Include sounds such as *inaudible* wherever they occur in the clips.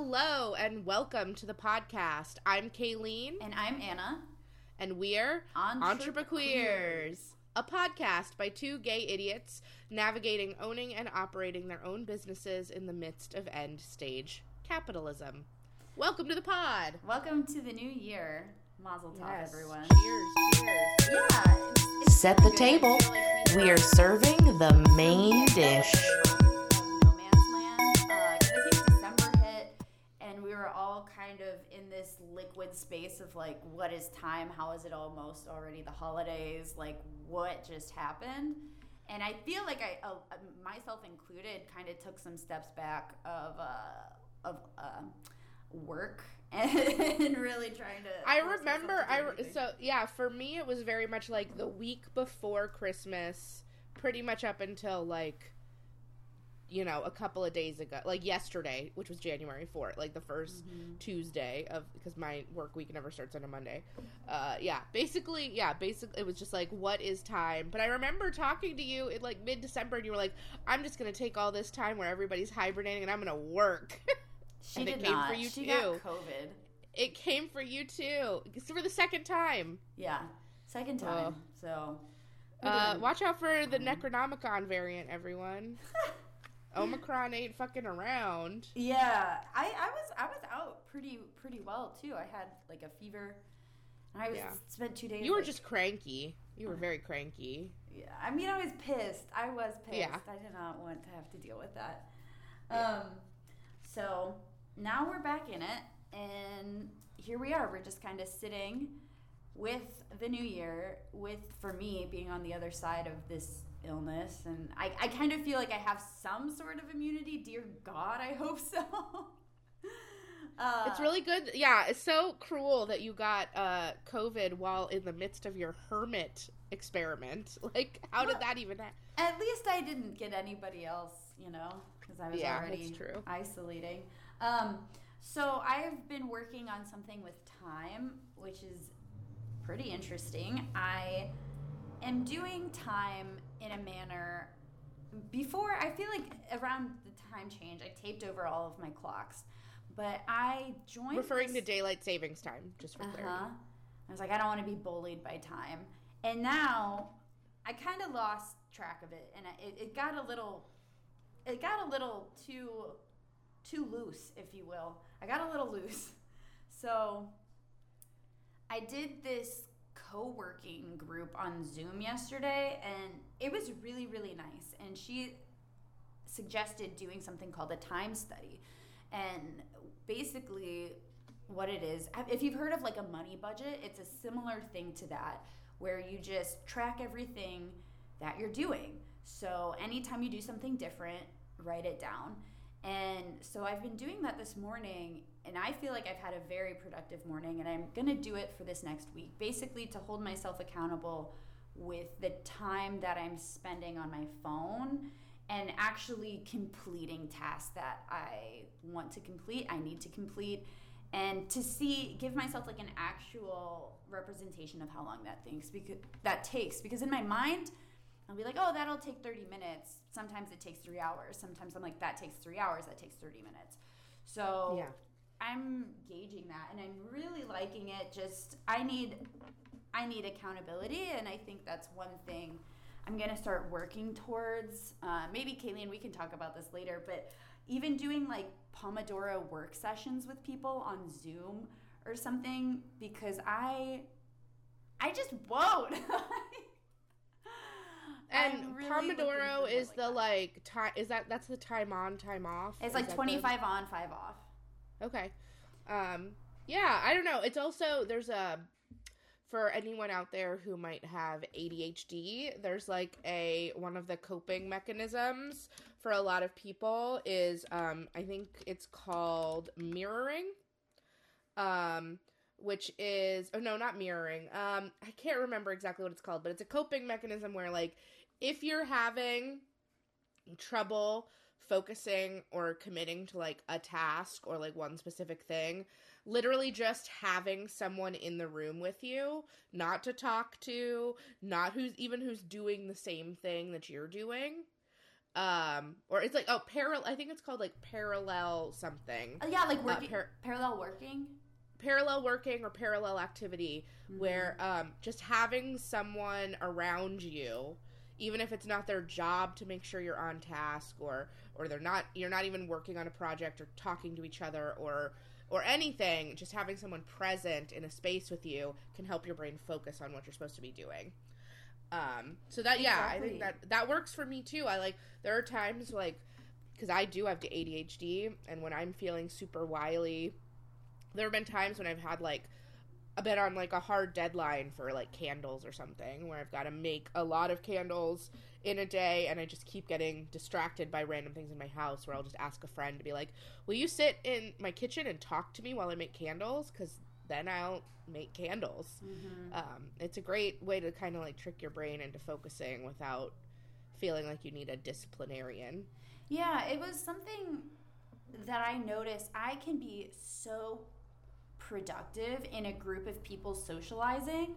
Hello and welcome to the podcast. I'm Kaylene And I'm Anna. and we're Entreprequeers. Entreprequeers, a podcast by two gay idiots navigating owning and operating their own businesses in the midst of end stage capitalism. Welcome to the pod. Welcome to the new year. Mazel tov, everyone. Cheers, cheers. Yeah. It's, it's Set the good. table. Like We are serving the main dish. We were all kind of in this liquid space of like, what is time? How is it almost already the holidays? Like, what just happened? And I feel like I, uh, myself included, kind of took some steps back of uh, of uh, work *laughs* and really trying to. I remember I re- so yeah, for me it was very much like the week before Christmas, pretty much up until like you know, a couple of days ago, like yesterday, which was January 4th, like the 1st Mm-hmm. Tuesday of because my work week never starts on a Monday. Uh yeah, basically, yeah, basically it was just like what is time? But I remember talking to you in like mid-December and you were like, "I'm just going to take all this time where everybody's hibernating and I'm going to work." *laughs* She and it did came not. for you she too. got COVID. it came for you too. It's for the second time. Yeah, second time. Oh. So. Uh, watch out for the Necronomicon variant, everyone. *laughs* Omicron ain't fucking around. Yeah, I, I was I was out pretty pretty well too. I had like a fever. And I was Yeah. spent two days. You were like- just cranky. You were very cranky. yeah. I mean, I was pissed. I was pissed. Yeah. I did not want to have to deal with that. Yeah. Um, so now we're back in it, and here we are. We're just kind of sitting with the new year. With for me being on the other side of this illness, and I, I kind of feel like I have some sort of immunity. Dear God, I hope so. *laughs* uh, It's really good. Yeah, it's so cruel that you got uh, COVID while in the midst of your hermit experiment. *laughs* Like, how did that even happen? At least I didn't get anybody else, you know, because I was Yeah, already true. isolating. Um, so I've been working on something with time, which is pretty interesting. I am doing time in a manner. Before, I feel like around the time change, I taped over all of my clocks, but I joined. Referring to daylight savings time, just for uh clarity. I was like, I don't want to be bullied by time. And now I kind of lost track of it, and I- it, it got a little, it got a little too, too loose, if you will. I got a little *laughs* loose. So I did this co-working group on Zoom yesterday, and it was really, really nice. And she suggested doing something called a time study, and basically what it is if you've heard of like a money budget it's a similar thing to that where you just track everything that you're doing. So anytime you do something different write it down. And so i've been doing that this morning and i feel like i've had a very productive morning and i'm to do it for this next week basically to hold myself accountable with the time that i'm spending on my phone and actually completing tasks that i want to complete i need to complete and to see give myself like an actual representation of how long that thinks because that takes because in my mind i'll be like oh that'll take 30 minutes. Sometimes it takes three hours. Sometimes i'm like that takes three hours that takes 30 minutes. So Yeah. I'm gauging that and i'm really liking it just i need i need accountability and i think that's one thing i'm going to start working towards uh, maybe kaylene we can talk about this later but even doing like Pomodoro work sessions with people on Zoom or something because I I just won't. *laughs* And really Pomodoro is more the that. like time. Is that that's the time on, time off? It's like 25 on, 5 off. Okay. Um yeah, I don't know. It's also there's a for anyone out there who might have ADHD, there's like a one of the coping mechanisms for a lot of people is um I think it's called mirroring. Um which is oh no, not mirroring. Um I can't remember exactly what it's called, but it's a coping mechanism where like if you're having trouble focusing or committing to like a task or like one specific thing literally just having someone in the room with you not to talk to not who's even who's doing the same thing that you're doing Um, or it's like oh parallel. I think it's called like parallel something. Uh, yeah, like working par- parallel working. parallel working or parallel activity where um, just having someone around you even if it's not their job to make sure you're on task or or they're not you're not even working on a project or talking to each other or or anything just having someone present in a space with you can help your brain focus on what you're supposed to be doing. Um so that yeah i think that that works for me too. I like there are times like because i do have adhd and when i'm feeling super wily there have been times when I've had like a bit on like a hard deadline for like candles or something where I've got to make a lot of candles in a day and I just keep getting distracted by random things in my house where I'll just ask a friend to be like, "Will you sit in my kitchen and talk to me while I make candles cuz then I'll make candles." Um, it's a great way to kind of like trick your brain into focusing without feeling like you need a disciplinarian. Yeah, it was something that I noticed. I can be so productive in a group of people socializing,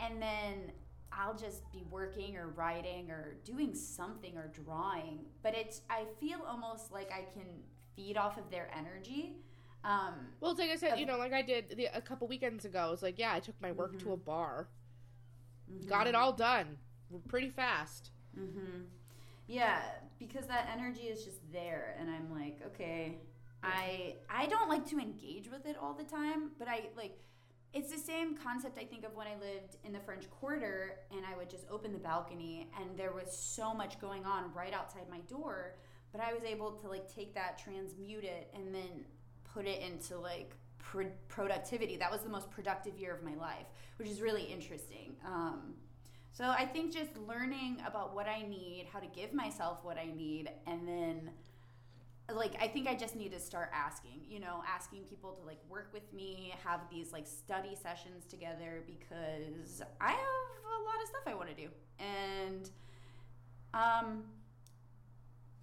and then I'll just be working or writing or doing something or drawing. But it's I feel almost like I can feed off of their energy. Um, Well, it's like I said, Of- you know, like I did the, a couple weekends ago. I was like, yeah, I took my work Mm-hmm. to a bar, got it all done pretty fast. Mm-hmm. Yeah, because that energy is just there, and I'm like, okay, I I don't like to engage with it all the time, but I like. It's the same concept I think of when I lived in the French Quarter, and I would just open the balcony, and there was so much going on right outside my door, but I was able to like take that, transmute it, and then put it into like pro- productivity. That was the most productive year of my life, which is really interesting. Um, so I think just learning about what I need, how to give myself what I need, and then like I think I just need to start asking, you know, asking people to like work with me, have these like study sessions together because I have a lot of stuff I want to do. And um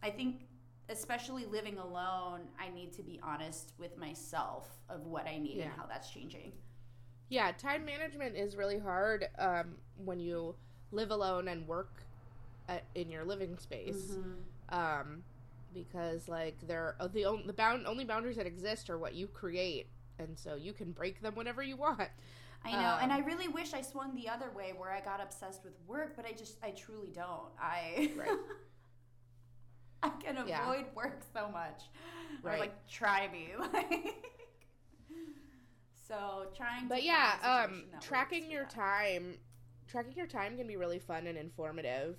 I think especially living alone, I need to be honest with myself of what I need and how that's changing. Yeah, time management is really hard um, when you live alone and work at, in your living space. Mm-hmm. Um, because like they're uh, the only the bound only boundaries that exist are what you create, and so you can break them whenever you want. I know, and Um, I really wish I swung the other way where I got obsessed with work, but I just I truly don't. I Right. *laughs* I can avoid Yeah. work so much. Or Right. like try me *laughs* like So trying But yeah, um, tracking your that. time, tracking your time can be really fun and informative.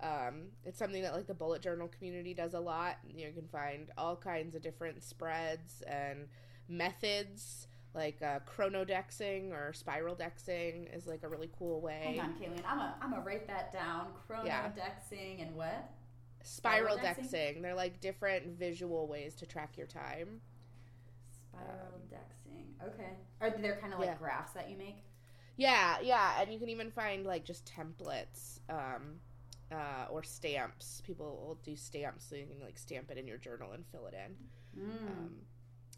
Um, it's something that like the bullet journal community does a lot. You can find all kinds of different spreads and methods, like uh, chronodexing or spiral dexing is like a really cool way. Hang on, Kaylene. I'm a I'm gonna write that down. Yeah. Chronodexing and what? Spiral Spiral dexing? dexing, they're like different visual ways to track your time. Spiral dexing. Okay. Are they kind of like yeah. graphs that you make? Yeah, yeah, and you can even find like just templates um, uh, or stamps. People will do stamps so you can like stamp it in your journal and fill it in. Mm. Um,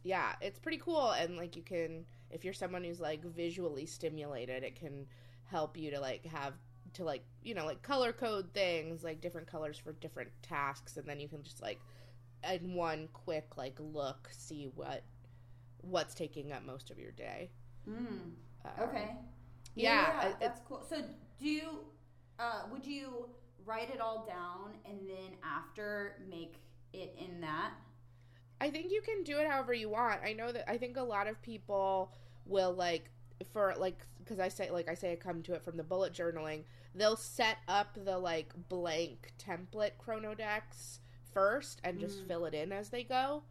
yeah, it's pretty cool, and like you can, if you're someone who's like visually stimulated, it can help you to like have to like you know like color code things like different colors for different tasks, and then you can just like in one quick like look see what what's taking up most of your day. Mm. Um, Okay. yeah, it- that's cool. So, do you, uh, would you write it all down and then after make it in that? I think you can do it however you want. I know that I think a lot of people will like for like because I say like I say I come to it from the bullet journaling. They'll set up the like blank template chronodex first and just Mm. fill it in as they go.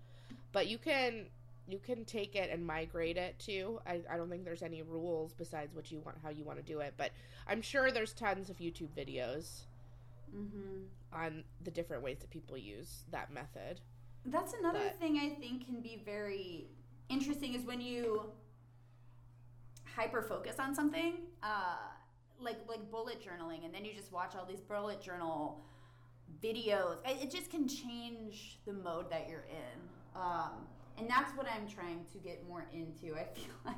But you can you can take it and migrate it too. I, I don't think there's any rules besides what you want how you want to do it. But I'm sure there's tons of YouTube videos Mm-hmm. on the different ways that people use that method. That's another But- thing I think can be very interesting is when you hyper focus on something, uh, like like bullet journaling, and then you just watch all these bullet journal videos. It, it just can change the mode that you're in. Um, and that's what I'm trying to get more into. I feel *laughs* like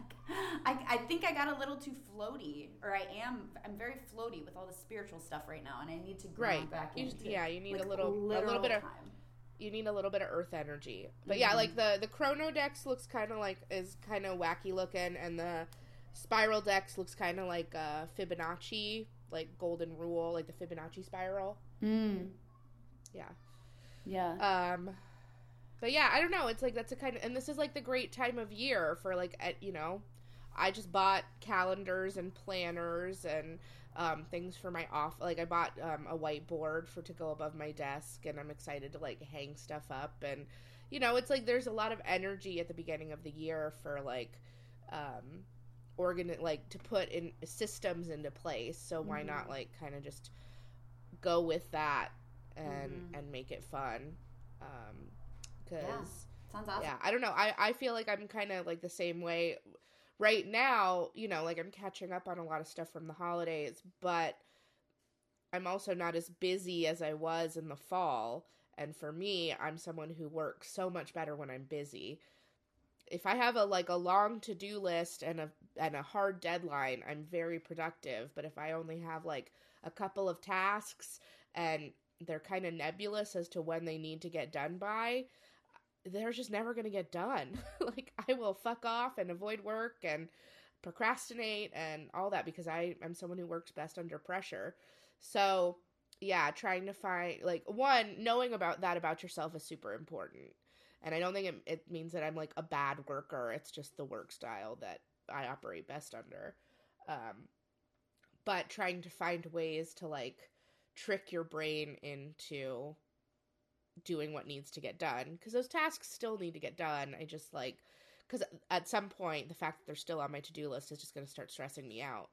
I, I think I got a little too floaty, or I am. I'm very floaty with all the spiritual stuff right now, and I need to ground Right. back You into. yeah, you need like, a little a little bit of time. you need a little bit of earth energy. But yeah, Mhm. like the the chrono dex looks kind of like is kind of wacky looking, and the spiral dex looks kind of like uh, Fibonacci, like golden rule, like the Fibonacci spiral. Mm. Yeah. Yeah. Um, but yeah, I don't know. It's like that's a kind of, and this is like the great time of year for like, at, you know, I just bought calendars and planners and um, things for my off. Like I bought um, a whiteboard for to go above my desk, and I'm excited to like hang stuff up. And you know, it's like there's a lot of energy at the beginning of the year for like, um, organ like to put in systems into place. So why Mhm. not like kind of just go with that and Mhm. and make it fun um because Yeah. Sounds awesome. yeah i don't know i i feel like i'm kind of like the same way right now you know like i'm catching up on a lot of stuff from the holidays but i'm also not as busy as i was in the fall and for me i'm someone who works so much better when i'm busy if i have a like a long to-do list and a and a hard deadline i'm very productive but if i only have like a couple of tasks and they're kind of nebulous as to when they need to get done by they're just never going to get done. *laughs* Like i will fuck off and avoid work and procrastinate and all that because i am someone who works best under pressure. So yeah trying to find like one knowing about that about yourself is super important. And i don't think it, it means that i'm like a bad worker. It's just the work style that i operate best under. Um but trying to find ways to like trick your brain into doing what needs to get done because those tasks still need to get done i just like because at some point the fact that they're still on my to-do list is just going to start stressing me out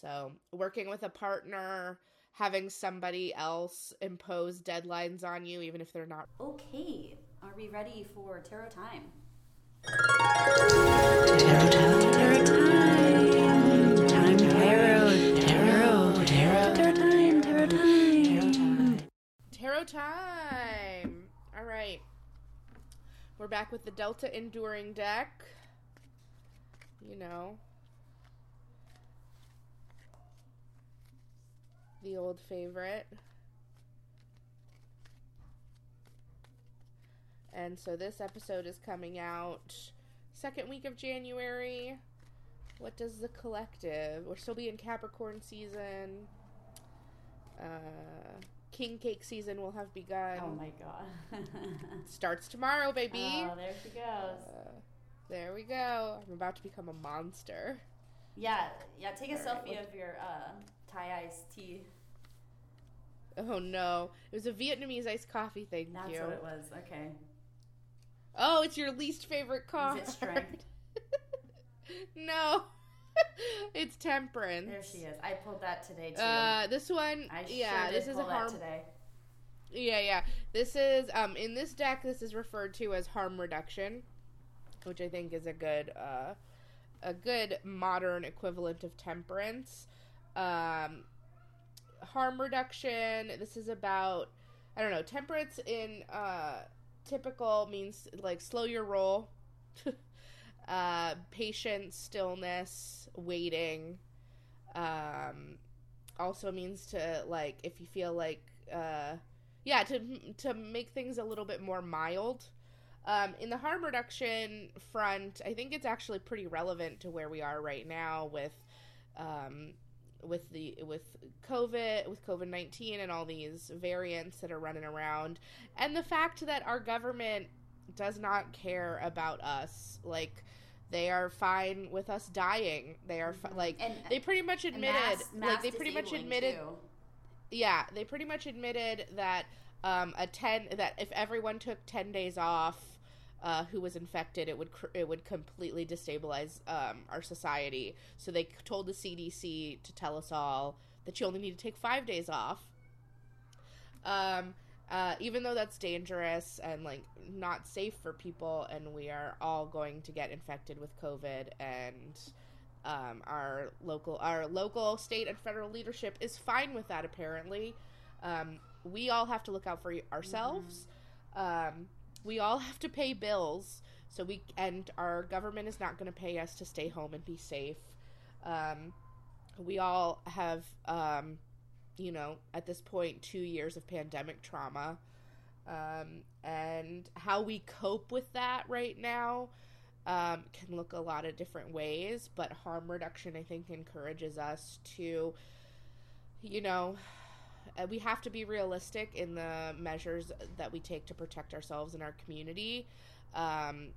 so working with a partner having somebody else impose deadlines on you even if they're not Okay. Are we ready for tarot time? Tarot time, tarot time. Time tarot, tarot, tarot, tarot time, tarot time. Tarot time. All right. We're back with the Delta Enduring deck. You know. The old favorite. And so this episode is coming out second week of January. What does the collective? We're still be in Capricorn season. Uh, King cake season will have begun. Oh my god. *laughs* Starts tomorrow, baby. Oh, there she goes. Uh, there we go. I'm about to become a monster. Yeah, yeah. Take a All right, selfie what- of your uh, Thai iced tea. Oh no, it was a Vietnamese iced coffee. Thank That's you. what it was. Okay. Oh, it's your least favorite card. Is it strength? *laughs* no, *laughs* it's temperance. There she is. I pulled that today too. Uh, this one, I yeah, sure this is a harm. today. Yeah, yeah. This is um in this deck. This is referred to as harm reduction, which I think is a good uh a good modern equivalent of temperance. Um, harm reduction. This is about I don't know. Temperance in uh typical means like slow your roll. *laughs* uh, patience, stillness, waiting. Um, also means to like if you feel like uh yeah to to make things a little bit more mild um, in the harm reduction front i think it's actually pretty relevant to where we are right now with um, with the with covid with covid-19 and all these variants that are running around and the fact that our government does not care about us like they are fine with us dying they are fi- like And they pretty much admitted mass- like they pretty much admitted too. yeah, they pretty much admitted that um, a ten that if everyone took ten days off, uh, who was infected, it would cr- it would completely destabilize um, our society. So they told the CDC to tell us all that you only need to take five days off. Um, uh, even though that's dangerous and like not safe for people, and we are all going to get infected with COVID, and um, our local our local state and federal leadership is fine with that apparently um, we all have to look out for ourselves um, we all have to pay bills So we and our government is not going to pay us to stay home and be safe. Um, we all have, um, you know, at this point, two years of pandemic trauma, um, and how we cope with that right now um, can look a lot of different ways. But harm reduction, I think, encourages us to, you know, uh, we have to be realistic in the measures that we take to protect ourselves and our community. Um,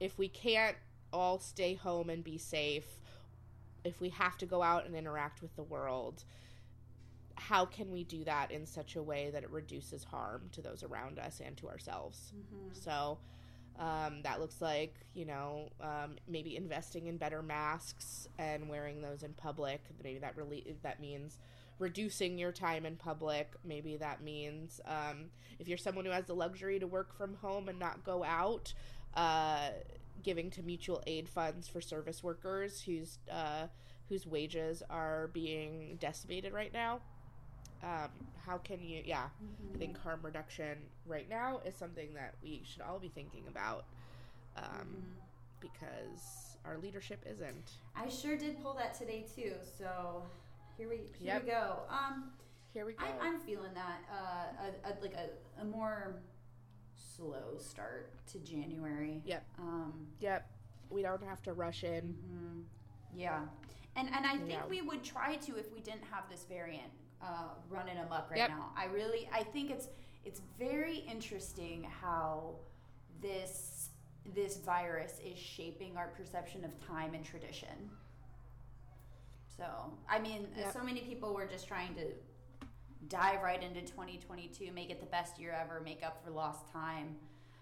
if we can't all stay home and be safe, if we have to go out and interact with the world, how can we do that in such a way that it reduces harm to those around us and to ourselves? So um, that looks like, you know, um, maybe investing in better masks and wearing those in public. Maybe that really that means reducing your time in public. Maybe that means um, if you're someone who has the luxury to work from home and not go out, uh, giving to mutual aid funds for service workers whose uh, whose wages are being decimated right now. Um, how can you? Yeah, I think harm reduction right now is something that we should all be thinking about um, because our leadership isn't. I sure did pull that today too. So here we here Yep. we go. Um, Here we go. I, I'm feeling that uh, a, a, like a, a more slow start to January. Yep. Um, Yep, we don't have to rush in. mhm. Yeah. And and I think Yeah. we would try to if we didn't have this variant uh, running amok right Yep. now. I really I think it's it's very interesting how this this virus is shaping our perception of time and tradition. So, I mean, Yep. so many people were just trying to dive right into 2022, make it the best year ever, make up for lost time.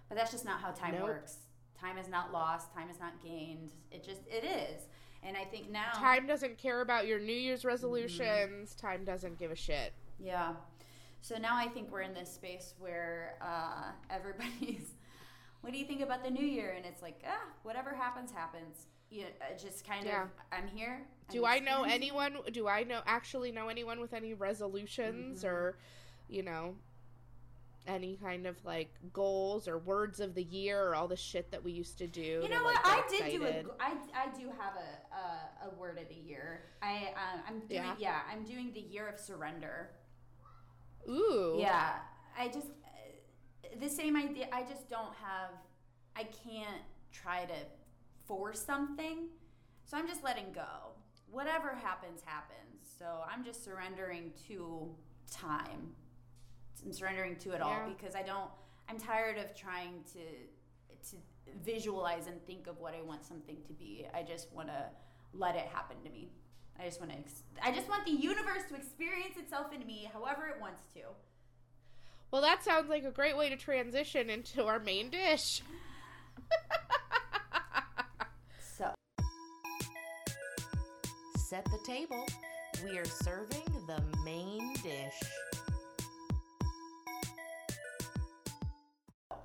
But that's just not how time Nope. works. Time is not lost, time is not gained. It just it is. And I think now Time doesn't care about your New Year's resolutions. Time doesn't give a shit. Yeah. So now I think we're in this space where uh, everybody's, *laughs* what do you think about the new year? And it's like, ah, whatever happens, happens. You uh, just kind Yeah. of, I'm here. Do I'm I know anyone? Do I know actually know anyone with any resolutions Mhm. or, you know, any kind of like goals or words of the year or all the shit that we used to do? You to, know like, what? I get did do a, excited? I, I do have a, a, a word of the year. I, uh, I'm doing, Yeah? yeah, I'm doing the year of surrender. Ooh. Yeah, I just uh, the same idea. I just don't have. I can't try to force something, so I'm just letting go. Whatever happens, happens. So I'm just surrendering to time. I'm surrendering to it all because I don't. I'm tired of trying to to visualize and think of what I want something to be. I just want to let it happen to me. I just want to. Ex- I just want the universe to experience itself in me, however it wants to. Well, that sounds like a great way to transition into our main dish. So Set the table. We are serving the main dish.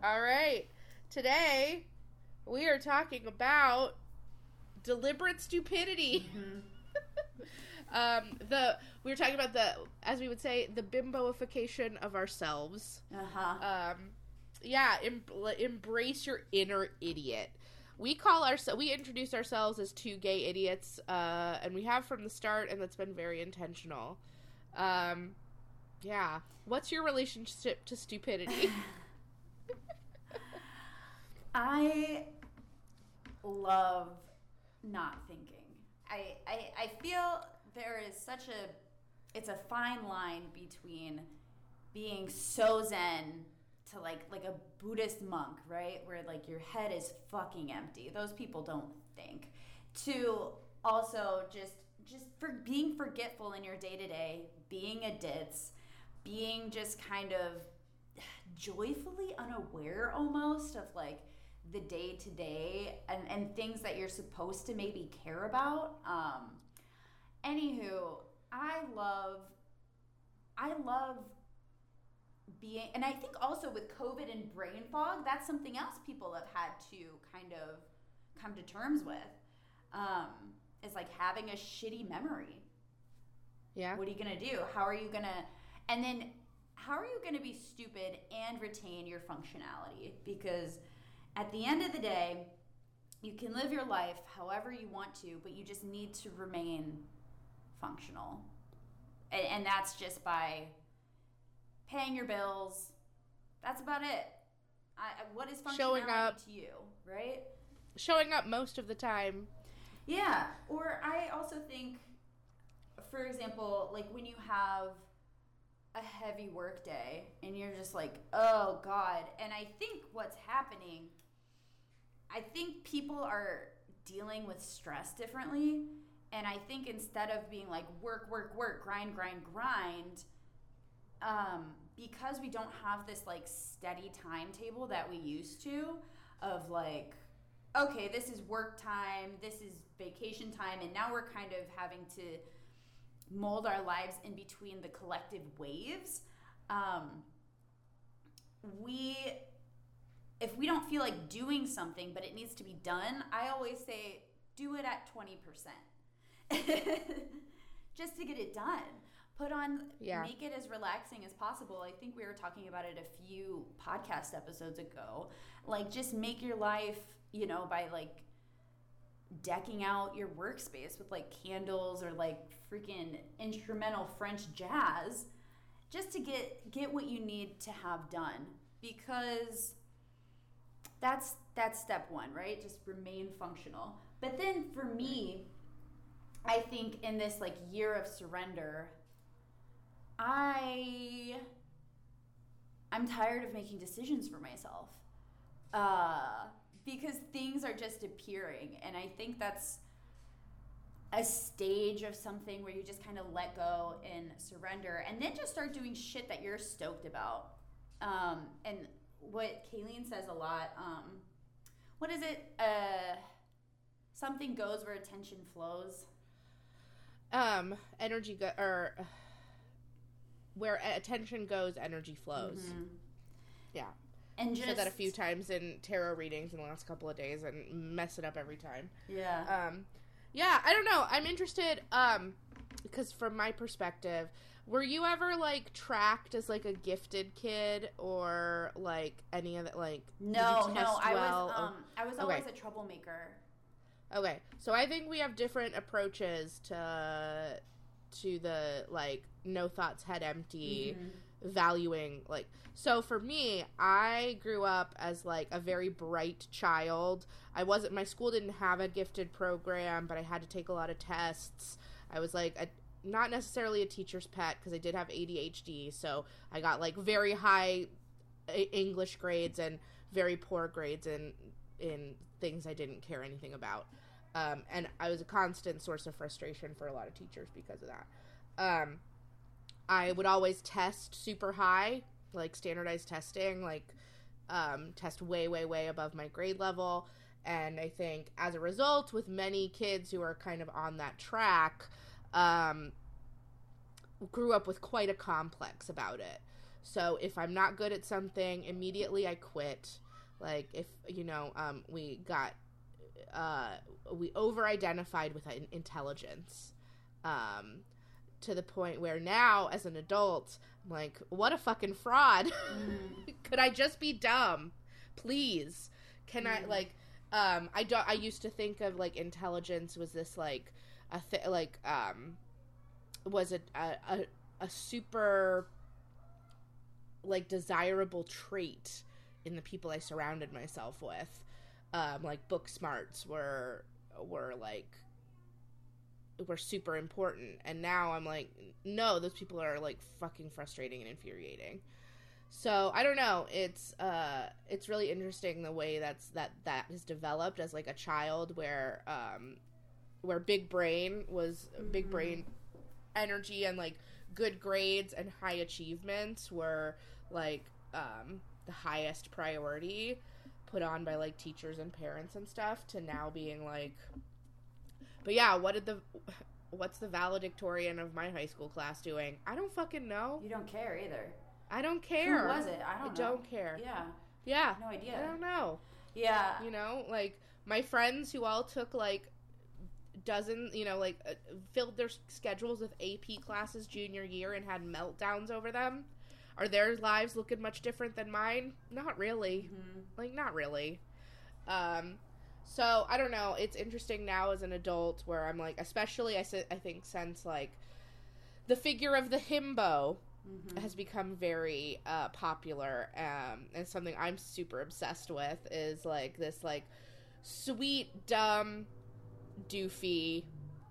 All right. Today, we are talking about deliberate stupidity. *laughs* um, the we were talking about the, as we would say, the bimboification of ourselves. uh huh. Um, yeah, em- embrace your inner idiot. We call our we introduce ourselves as two gay idiots, uh, and we have from the start, and that's been very intentional. Um, yeah. What's your relationship to stupidity? *laughs* I love not thinking. I, I I feel there is such a it's a fine line between being so zen to like like a Buddhist monk, right? Where like your head is fucking empty. Those people don't think. To also just just for being forgetful in your day to day, being a ditz, being just kind of joyfully unaware almost of like the day to day and and things that you're supposed to maybe care about. Um, anywho, I love, I love being, and I think also with COVID and brain fog, that's something else people have had to kind of come to terms with. Um, is like having a shitty memory. yeah. What are you gonna do? How are you gonna, and then how are you gonna be stupid and retain your functionality? Because at the end of the day, you can live your life however you want to, but you just need to remain functional. And, and that's just by paying your bills. That's about it. I, I- what is functionality Showing up. to you, right? Showing up most of the time. Yeah. Or I also think, for example, like when you have a heavy work day and you're just like, oh God. And I think what's happening, I think people are dealing with stress differently. And I think instead of being like work, work, work, grind, grind, grind, um, because we don't have this like steady timetable that we used to of like okay this is work time this is vacation time and now we're kind of having to mold our lives in between the collective waves. Um, we if we don't feel like doing something but it needs to be done i always say do it at 20% *laughs* just to get it done. Put on Yeah. make it as relaxing as possible. I think we were talking about it a few podcast episodes ago. Like just make your life you know by like decking out your workspace with like candles or like freaking instrumental french jazz just to get get what you need to have done. Because that's that's step 1 right? Just remain functional. But then for me i think in this like year of surrender i i'm tired of making decisions for myself. Uh because things are just appearing and i think that's a stage of something where you just kind of let go and surrender and then just start doing shit that you're stoked about um, and what Kaylene says a lot um, what is it uh, something goes where attention flows Um, energy go or uh, where attention goes, energy flows. Mhm. Yeah. And just Said that a few times in tarot readings in the last couple of days and mess it up every time. yeah Um, yeah, I don't know. I'm interested. Um, because from my perspective, were you ever like tracked as like a gifted kid or like any of that? Like no no i well? was um, i was okay. always a troublemaker Okay, so I think we have different approaches to to the like no thoughts head empty Mm-hmm. Valuing like so for me I grew up as like a very bright child. I wasn't my school didn't have a gifted program, but I had to take a lot of tests. I was like a not necessarily a teacher's pet because I did have ADHD, so I got like very high English grades and very poor grades in in things I didn't care anything about. Um, and I was a constant source of frustration for a lot of teachers because of that. Um, I would always test super high, like standardized testing, like um, test way, way, way above my grade level. And I think as a result, with many kids who are kind of on that track, um, grew up with quite a complex about it. So if I'm not good at something, immediately I quit. Like if you know, um, we got uh, we over identified with in- intelligence um, to the point where now, as an adult, I'm like, what a fucking fraud. *laughs* Could I just be dumb, please? Can I like? Um, I don't. I used to think of like intelligence was this like a th- like um was a, a a super like desirable trait in the people I surrounded myself with. Um, like book smarts were were like were super important, and now I'm like, no, those people are like fucking frustrating and infuriating. So I don't know. It's uh, it's really interesting the way that's that that has developed as like a child where um, where big brain was big brain energy and like good grades and high achievements were like um, the highest priority put on by like teachers and parents and stuff to now being like but yeah what did the what's the valedictorian of my high school class doing? I don't fucking know. You don't care either. i don't care. Who was it? I don't i don't care. Yeah, yeah. No idea. i don't know. Yeah, you know like my friends who all took like dozen you know like uh, filled their schedules with ap classes junior year and had meltdowns over them. Are their lives looking much different than mine? Not really. Mhm. like not really. Um, so I don't know. It's interesting now as an adult where I'm like, especially I think since like the figure of the himbo Mm-hmm. has become very uh, popular um, and something I'm super obsessed with is like this like sweet dumb doofy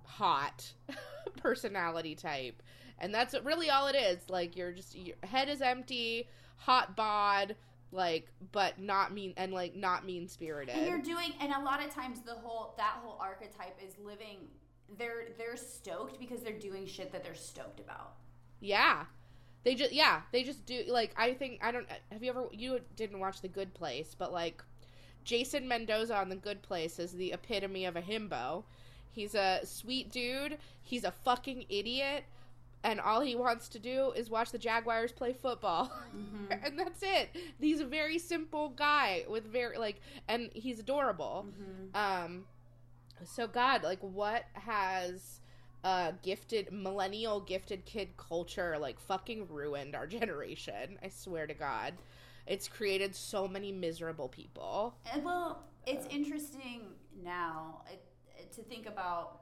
hot *laughs* personality type and that's really all it is like you're just your head is empty hot bod like but not mean and like not mean spirited And you're doing, and a lot of times the whole that whole archetype is living. They're they're stoked because they're doing shit that they're stoked about. Yeah. They just yeah, they just do like I think I don't have you ever you didn't watch The Good Place, but like Jason Mendoza on The Good Place is the epitome of a himbo. He's a sweet dude, he's a fucking idiot, and all he wants to do is watch the Jaguars play football. *laughs* and that's it. He's a very simple guy with very like and he's adorable. Um so god, like what has uh gifted millennial gifted kid culture like fucking ruined our *laughs* generation. I swear to god. It's created so many miserable people. And well, it's interesting now it- to think about.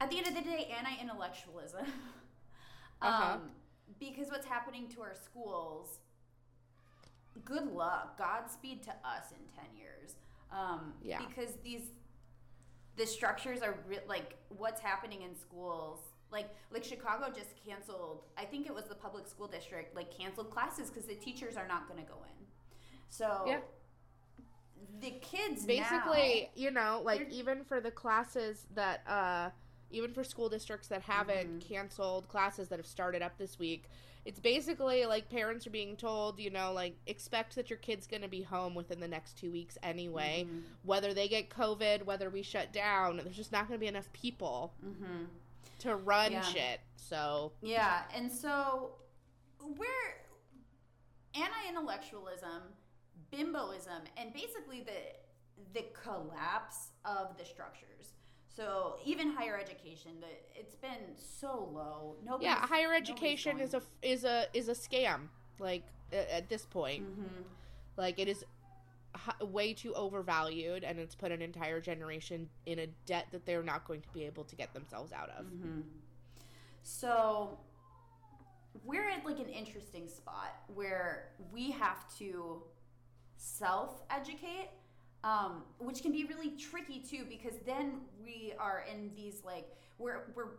At the end of the day, anti-intellectualism. *laughs* um, Uh-huh. Because what's happening to our schools? Good luck, Godspeed to us in ten years. Um, Yeah. Because these, the structures are re- like what's happening in schools. Like like Chicago just canceled. I think it was the public school district like canceled classes because the teachers are not going to go in. So Yeah. the kids Basically, you know, like even for the classes that uh even for school districts that haven't canceled classes that have started up this week, it's basically like parents are being told, you know, like expect that your kid's going to be home within the next 2 weeks anyway. Mm-hmm. Whether they get covid, whether we shut down, there's just not going to be enough people now, hmm to run Yeah. shit. So, yeah, and so we're anti-intellectualism, bimboism, and basically the the collapse of the structures. So even higher education, the it's been so low. Nobody. yeah, higher education is a is a is a scam like at this point. hmm Like it is way too overvalued, and it's put an entire generation in a debt that they're not going to be able to get themselves out of. Mm-hmm. So we're at like an interesting spot where we have to self-educate, um, which can be really tricky too because then we are in these like we're we're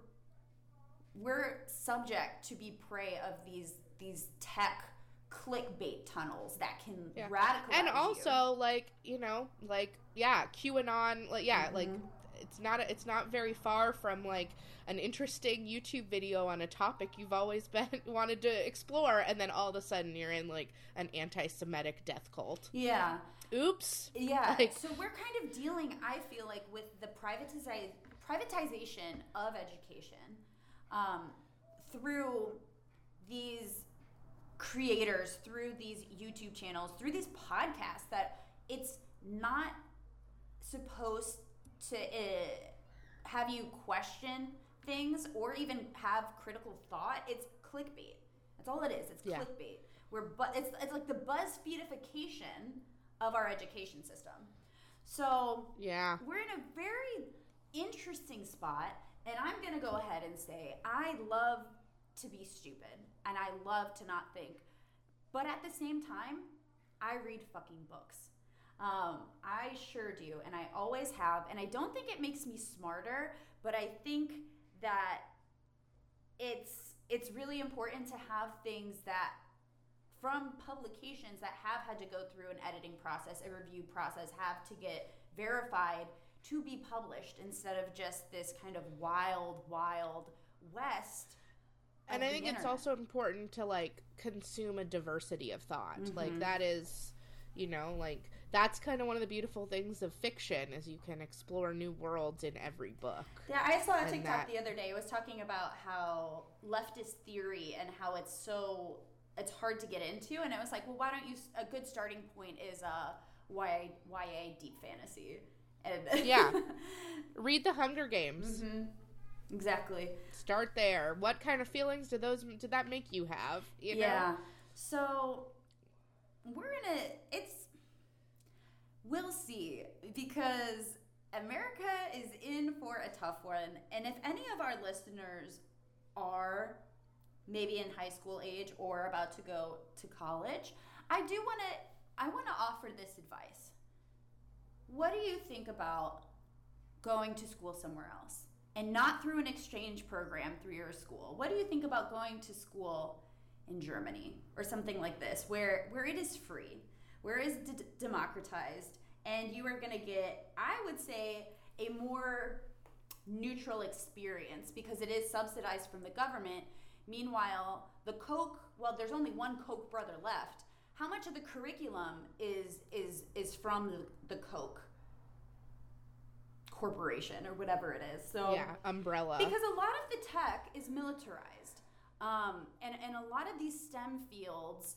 we're subject to be prey of these these tech clickbait tunnels that can Yeah. radicalize And you. also, like you know, like yeah, QAnon, like yeah, like Mhm. it's not it's not very far from like an interesting YouTube video on a topic you've always *laughs* been wanted to explore, and then all of a sudden you're in like an anti-Semitic death cult. yeah Oops. Yeah. *laughs* Like- so we're kind of dealing, I feel like, with the privatizi- privatization of education um, through these creators, through these YouTube channels, through these podcasts that it's not supposed to uh, have you question things or even have critical thought. It's clickbait. That's all it is. It's Yeah. clickbait. We're bu- it's, it's like the BuzzFeedification of our education system. So Yeah. we're in a very interesting spot, and I'm gonna go ahead and say I love to be stupid and I love to not think, but at the same time, I read fucking books. Um, I sure do, and I always have, and I don't think it makes me smarter, but I think that it's it's really important to have things that from publications that have had to go through an editing process, a review process, have to get verified to be published instead of just this kind of wild, wild west. and I think it's also important to like consume a diversity of thought. Like Mhm. that is, you know, like that's kind of one of the beautiful things of fiction is you can explore new worlds in every book. Yeah, I saw a TikTok that- the other day. It was talking about how leftist theory and how it's so it's hard to get into, and it was like, well, why don't you? A good starting point is uh, YA, YA deep fantasy. And *laughs* Yeah. Read the Hunger Games. Mhm. Exactly. Start there. What kind of feelings did those did that make you have? You know? yeah. So we're in a it's we'll see because America is in for a tough one. And if any of our listeners are maybe in high school age or about to go to college, I do want to I want to offer this advice. What do you think about going to school somewhere else and not through an exchange program through your school? What do you think about going to school in Germany or something like this where where it is free, where it is d- democratized and you are going to get I would say a more neutral experience because it is subsidized from the government. Meanwhile, the Koch, well there's only one Koch brother left. How much of the curriculum is is is from the, the Koch corporation or whatever it is? So yeah, umbrella. because a lot of the tech is militarized um, and, and a lot of these stem fields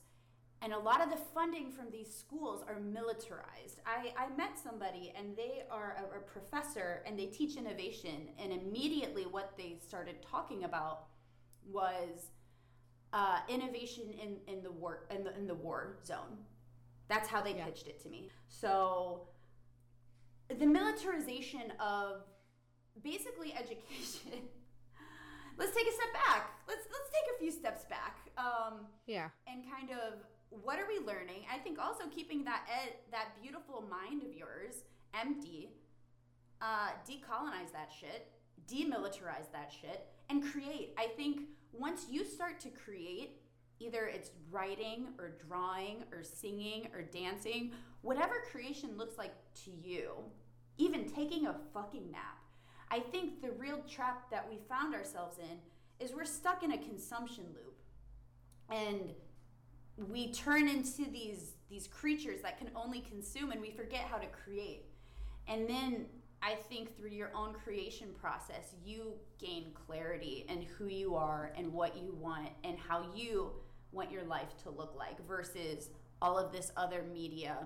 and a lot of the funding from these schools are militarized i, I met somebody and they are a, a professor and they teach innovation and immediately what they started talking about was uh, innovation in, in the war in the, in the war zone. That's how they Yeah. pitched it to me. So the militarization of basically *laughs* education let's take a step back. Let's let's take a few steps back um, yeah, and kind of what are we learning? I think also keeping that ed, that beautiful mind of yours empty uh, decolonize that shit demilitarize that shit and create. I think once you start to create either it's writing or drawing or singing or dancing whatever creation looks like to you even taking a fucking nap I think the real trap that we found ourselves in is we're stuck in a consumption loop. And we turn into these these creatures that can only consume and we forget how to create. And then I think through your own creation process, you gain clarity in who you are and what you want and how you want your life to look like versus all of this other media,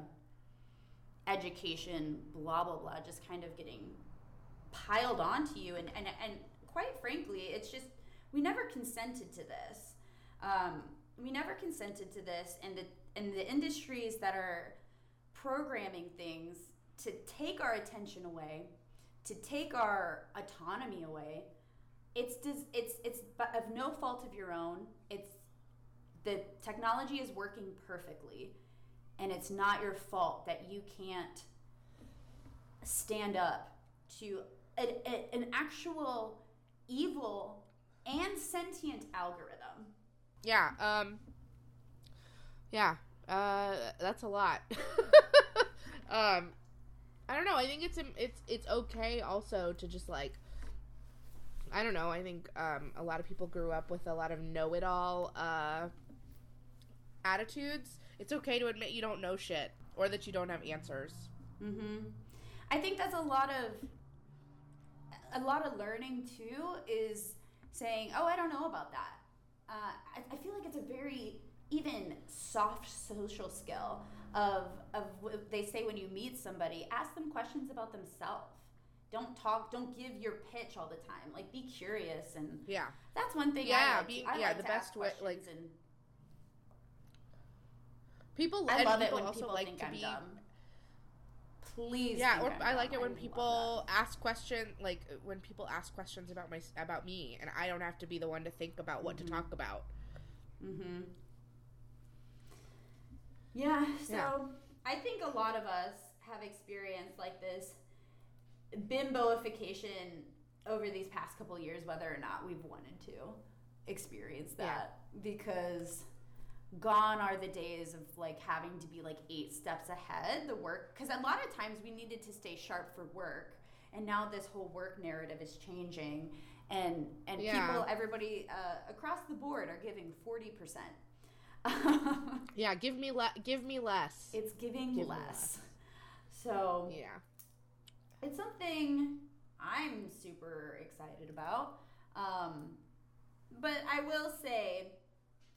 education, blah, blah, blah, just kind of getting piled onto you. And, and and quite frankly it's just we never consented to this. Um, we never consented to this. And the and the industries that are programming things to take our attention away to take our autonomy away it's dis- it's it's of no fault of your own it's the technology is working perfectly and it's not your fault that you can't stand up to a, a- an actual evil and sentient algorithm. yeah, um, yeah. Uh, that's a lot. *laughs* um, I don't know. I think it's it's it's okay also to just like. I don't know. I think um, a lot of people grew up with a lot of know-it-all uh, attitudes. It's okay to admit you don't know shit or that you don't have answers. Mm-hmm. I think that's a lot of a lot of learning too. Is saying, "Oh, I don't know about that." Uh, I, I feel like it's a very even soft social skill of of what they say when you meet somebody, ask them questions about themselves. Don't talk. Don't give your pitch all the time. Like, be curious, and Yeah. that's one thing. Yeah, I like to, I yeah, like the best way- like- and People. I love it people when also people like think to I'm be. dumb. Please. Yeah, or I'm I like dumb. it when love people ask question like when people ask questions about my about me, and I don't have to be the one to think about what Mhm. to talk about. Mm-hmm. Yeah. So Yeah. I think a lot of us have experienced like this bimboification over these past couple years, whether or not we've wanted to experience Yeah. that because gone are the days of like having to be like eight steps ahead the work because a lot of times we needed to stay sharp for work and now this whole work narrative is changing and and Yeah. people everybody uh, across the board are giving 40% Yeah, give me le- give me less. it's giving Give me less so yeah. it's something I'm super excited about. Um, but I will say,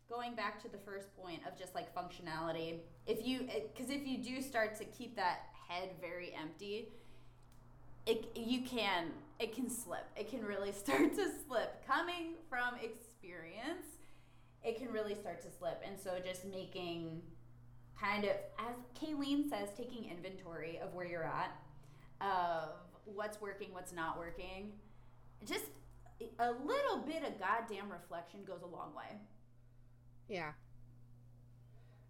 going back to the first point of just like functionality, if you, because if you do start to keep that head very empty, it you can it can slip. It can really *laughs* start to slip. Coming from experience, it can really start to slip. And so just making kind of, as Kaylene says, taking inventory of where you're at, of what's working, what's not working. Just a little bit of goddamn reflection goes a long way. Yeah.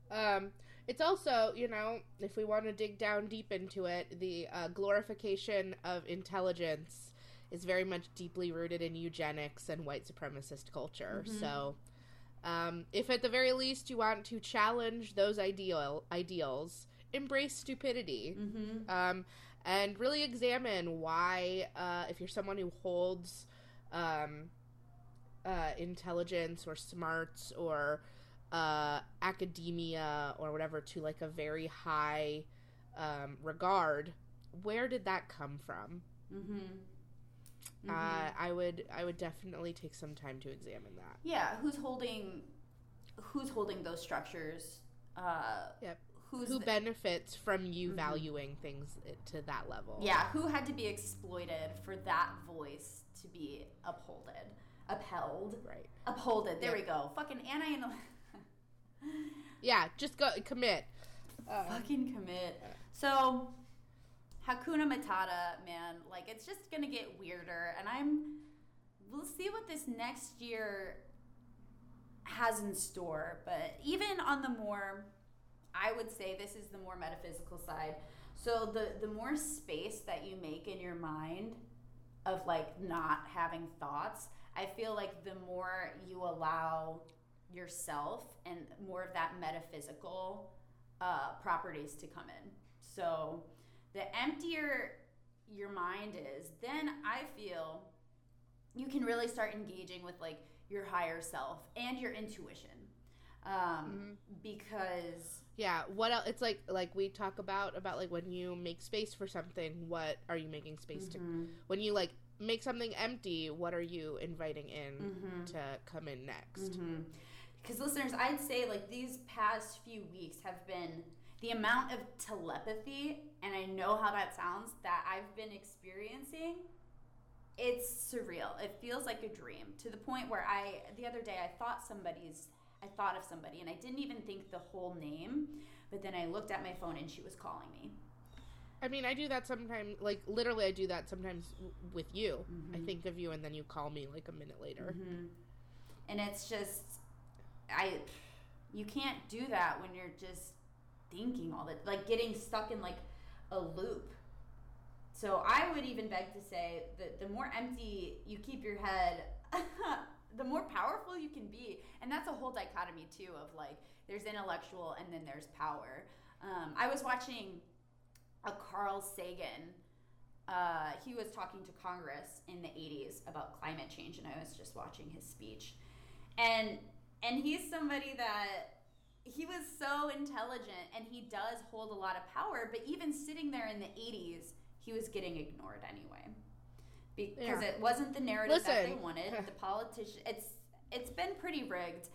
Um, it's also, you know, if we want to dig down deep into it, the uh, glorification of intelligence is very much deeply rooted in eugenics and white supremacist culture. Mhm. So, um, if at the very least you want to challenge those ideal ideals, embrace stupidity. Mm-hmm. um, and really examine why, uh, if you're someone who holds um, uh, intelligence or smarts or uh, academia or whatever to like a very high um, regard, where did that come from? Mm-hmm. Uh, I would I would definitely take some time to examine that. yeah, who's holding who's holding those structures? Uh, Yep. Who's Who the- benefits from you Mhm. valuing things to that level? Yeah, who had to be exploited for that voice to be upholded, upheld, Right. upholded? There Yep. we go. Fucking Anna and Yeah. Just go commit. Uh, fucking commit. So, Hakuna Matata, man, like it's just gonna get weirder, and I'm. We'll see what this next year has in store, but even on the more, I would say this is the more metaphysical side. So the the more space that you make in your mind of like not having thoughts, I feel like the more you allow yourself and more of that metaphysical uh, properties to come in. So the emptier your mind is, then I feel you can really start engaging with like your higher self and your intuition. Um, Because Yeah, what else? It's like like we talk about about like when you make space for something, what are you making space to? Mhm. When you like make something empty, what are you inviting in Mhm. to come in next? Because listeners, I'd say like these past few weeks have been the amount of telepathy, and I know how that sounds, that I've been experiencing. It's surreal. It feels like a dream to the point where I, the other day, I thought somebody's, I thought of somebody, and I didn't even think the whole name, but then I looked at my phone and she was calling me. I mean, I do that sometimes. Like literally, I do that sometimes w- with you. I Mhm. think of you, and then you call me like a minute later. Mhm. And it's just, I, you can't do that when you're just thinking all that, like getting stuck in like a loop. So I would even beg to say that the more empty you keep your head, *laughs* the more powerful you can be. And that's a whole dichotomy too of like there's intellectual and then there's power. Um, I was watching a Carl Sagan. Uh, he was talking to Congress in the 80s about climate change, and I was just watching his speech. And and he's somebody that he was so intelligent and he does hold a lot of power, but even sitting there in the 80s, he was getting ignored anyway. Because Yeah. it wasn't the narrative that they wanted. *laughs* The politician it's it's been pretty rigged.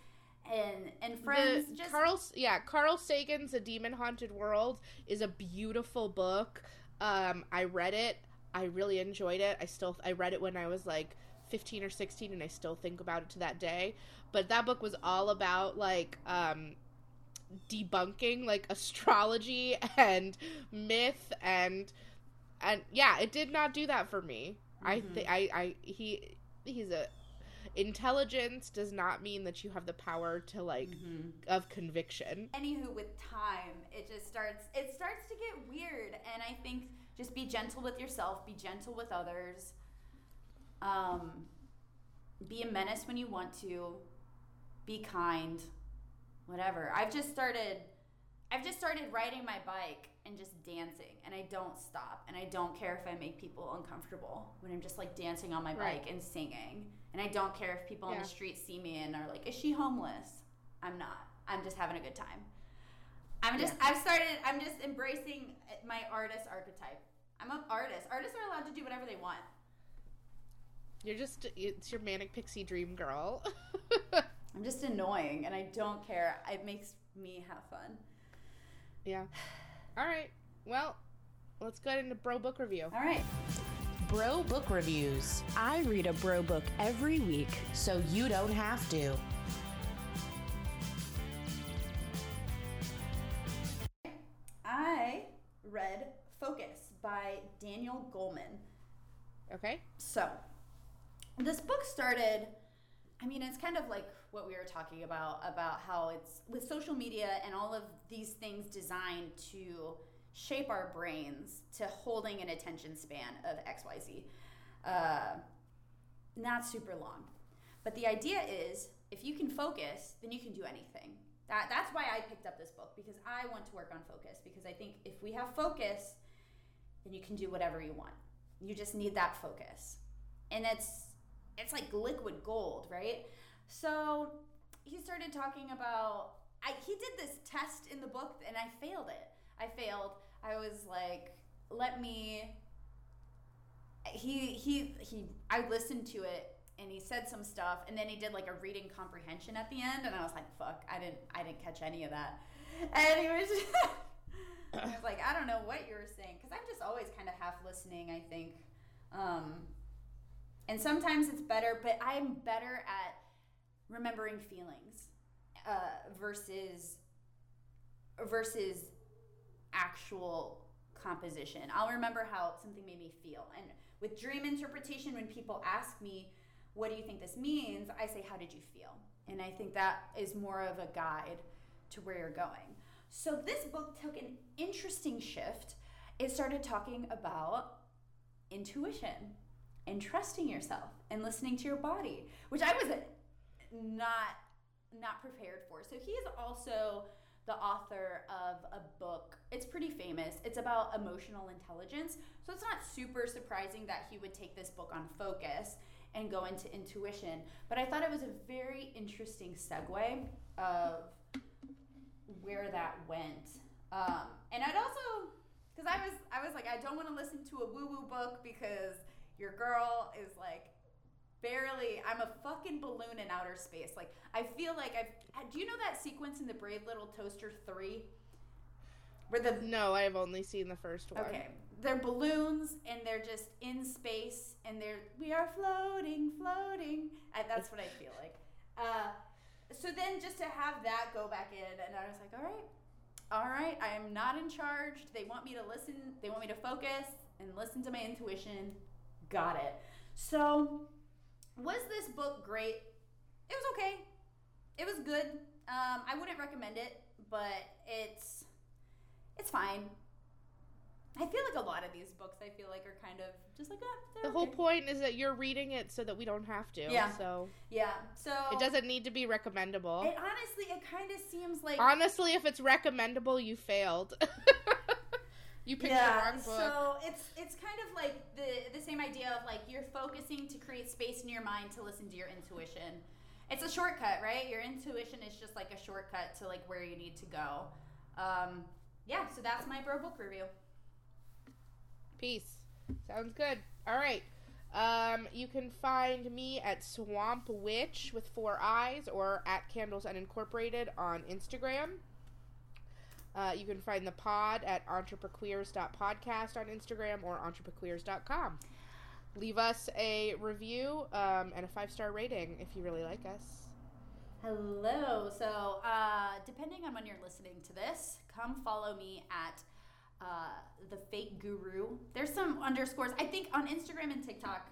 And and friends the just Carl, yeah, Carl Sagan's A Demon Haunted World is a beautiful book. Um, I read it. I really enjoyed it. I still I read it when I was like 15 or 16 and I still think about it to that day. But that book was all about like um debunking like astrology *laughs* and myth and and yeah, it did not do that for me. I Mhm. think I I he he's a intelligence does not mean that you have the power to like Mhm. of conviction. anywho with time it just starts it starts to get weird and i think just be gentle with yourself be gentle with others um be a menace when you want to be kind whatever. I've just started i've just started riding my bike and just dancing and i don't stop and i don't care if i make people uncomfortable when i'm just like dancing on my Right. bike and singing and i don't care if people on the street see me and are like is she homeless? I'm not. I'm just having a good time. I'm just i've started i'm just embracing my artist archetype. I'm an artist. Artists are allowed to do whatever they want. You're just it's your manic pixie dream girl. *laughs* i'm just annoying and i don't care it makes me have fun yeah. All right. Well, let's go into bro book review. all right Bro Book Reviews, I read a bro book every week. so you don't have to. I read Focus by Daniel Goleman. Okay. So, this book started. I mean, it's kind of like what we were talking about about how it's with social media and all of these things designed to shape our brains to holding an attention span of XYZ. Uh, not super long. But the idea is if you can focus, then you can do anything. That, that's why I picked up this book because I want to work on focus because I think if we have focus, then you can do whatever you want. You just need that focus. And it's it's like liquid gold, right? So he started talking about I, he did this test in the book and I failed it. I failed. I was like, let me he he he I listened to it and he said some stuff and then he did like a reading comprehension at the end and I was like, fuck, I didn't I didn't catch any of that. And he was *coughs* I was like, I don't know what you were saying because I'm just always kind of half listening, I think. Um, and sometimes it's better, but I'm better at remembering feelings uh, versus versus actual composition. I'll remember how something made me feel. And with dream interpretation, when people ask me, "What do you think this means?" I say, "How did you feel?" And I think that is more of a guide to where you're going. So this book took an interesting shift. It started talking about intuition and trusting yourself and listening to your body, which I was not not prepared for. So he is also the author of a book. It's pretty famous. It's about emotional intelligence. So it's not super surprising that he would take this book on focus and go into intuition. But I thought it was a very interesting segue of where that went. Um, and I'd also, because I was, I was like, I don't want to listen to a woo woo book because your girl is like barely. I'm a fucking balloon in outer space. Like I feel like I've. Do you know that sequence in the Brave Little Toaster three, where the No, I have only seen the first one. Okay. They're balloons and they're just in space and they're we are floating, floating. I, that's what I feel like. Uh, so then just to have that go back in and I was like, all right, all right, I am not in charge. They want me to listen. They want me to focus and listen to my intuition. Got it. So was this book great? It was okay. It was good. Um, I wouldn't recommend it, but it's it's fine. I feel like a lot of these books I feel like are kind of just like ah, The they're whole okay. point is that you're reading it so that we don't have to. Yeah. So Yeah. So it doesn't need to be recommendable. It honestly, it kind of seems like Honestly, if it's recommendable, you failed. *laughs* you picked yeah. the wrong book. So it's it's kind of like the the same idea of like you're focusing to create space in your mind to listen to your intuition. It's a shortcut, right? Your intuition is just like a shortcut to like where you need to go. Um, yeah. So that's my bro book review. Peace. Sounds good. All right. Um, you can find me at Swamp Witch with four eyes or at Candles Unincorporated on Instagram. Uh, you can find the pod at entreprequeers.podcast on Instagram or entreprequeers.com. Leave us a review um, and a five star rating if you really like us. Hello. So, uh, depending on when you're listening to this, come follow me at uh, the Fake Guru. There's some underscores. I think on Instagram and TikTok,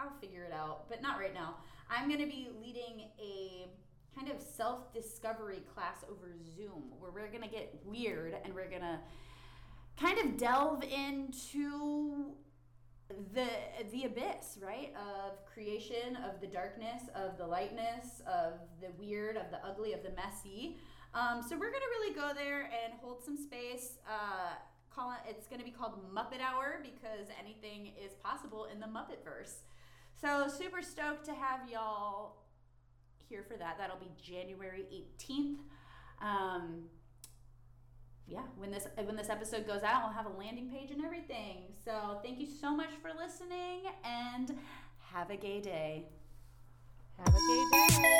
I'll figure it out, but not right now. I'm going to be leading a kind of self discovery class over Zoom where we're going to get weird and we're going to kind of delve into the the abyss right? Of creation of the darkness of the lightness of the weird of the ugly of the messy. Um, so we're gonna really go there and hold some space. Uh, call it it's gonna be called muppet hour because anything is possible in the muppet verse so super stoked to have y'all here for that. That'll be January 18th. Um, yeah, when this when this episode goes out, we'll have a landing page and everything. So thank you so much for listening, and have a gay day. Have a gay day.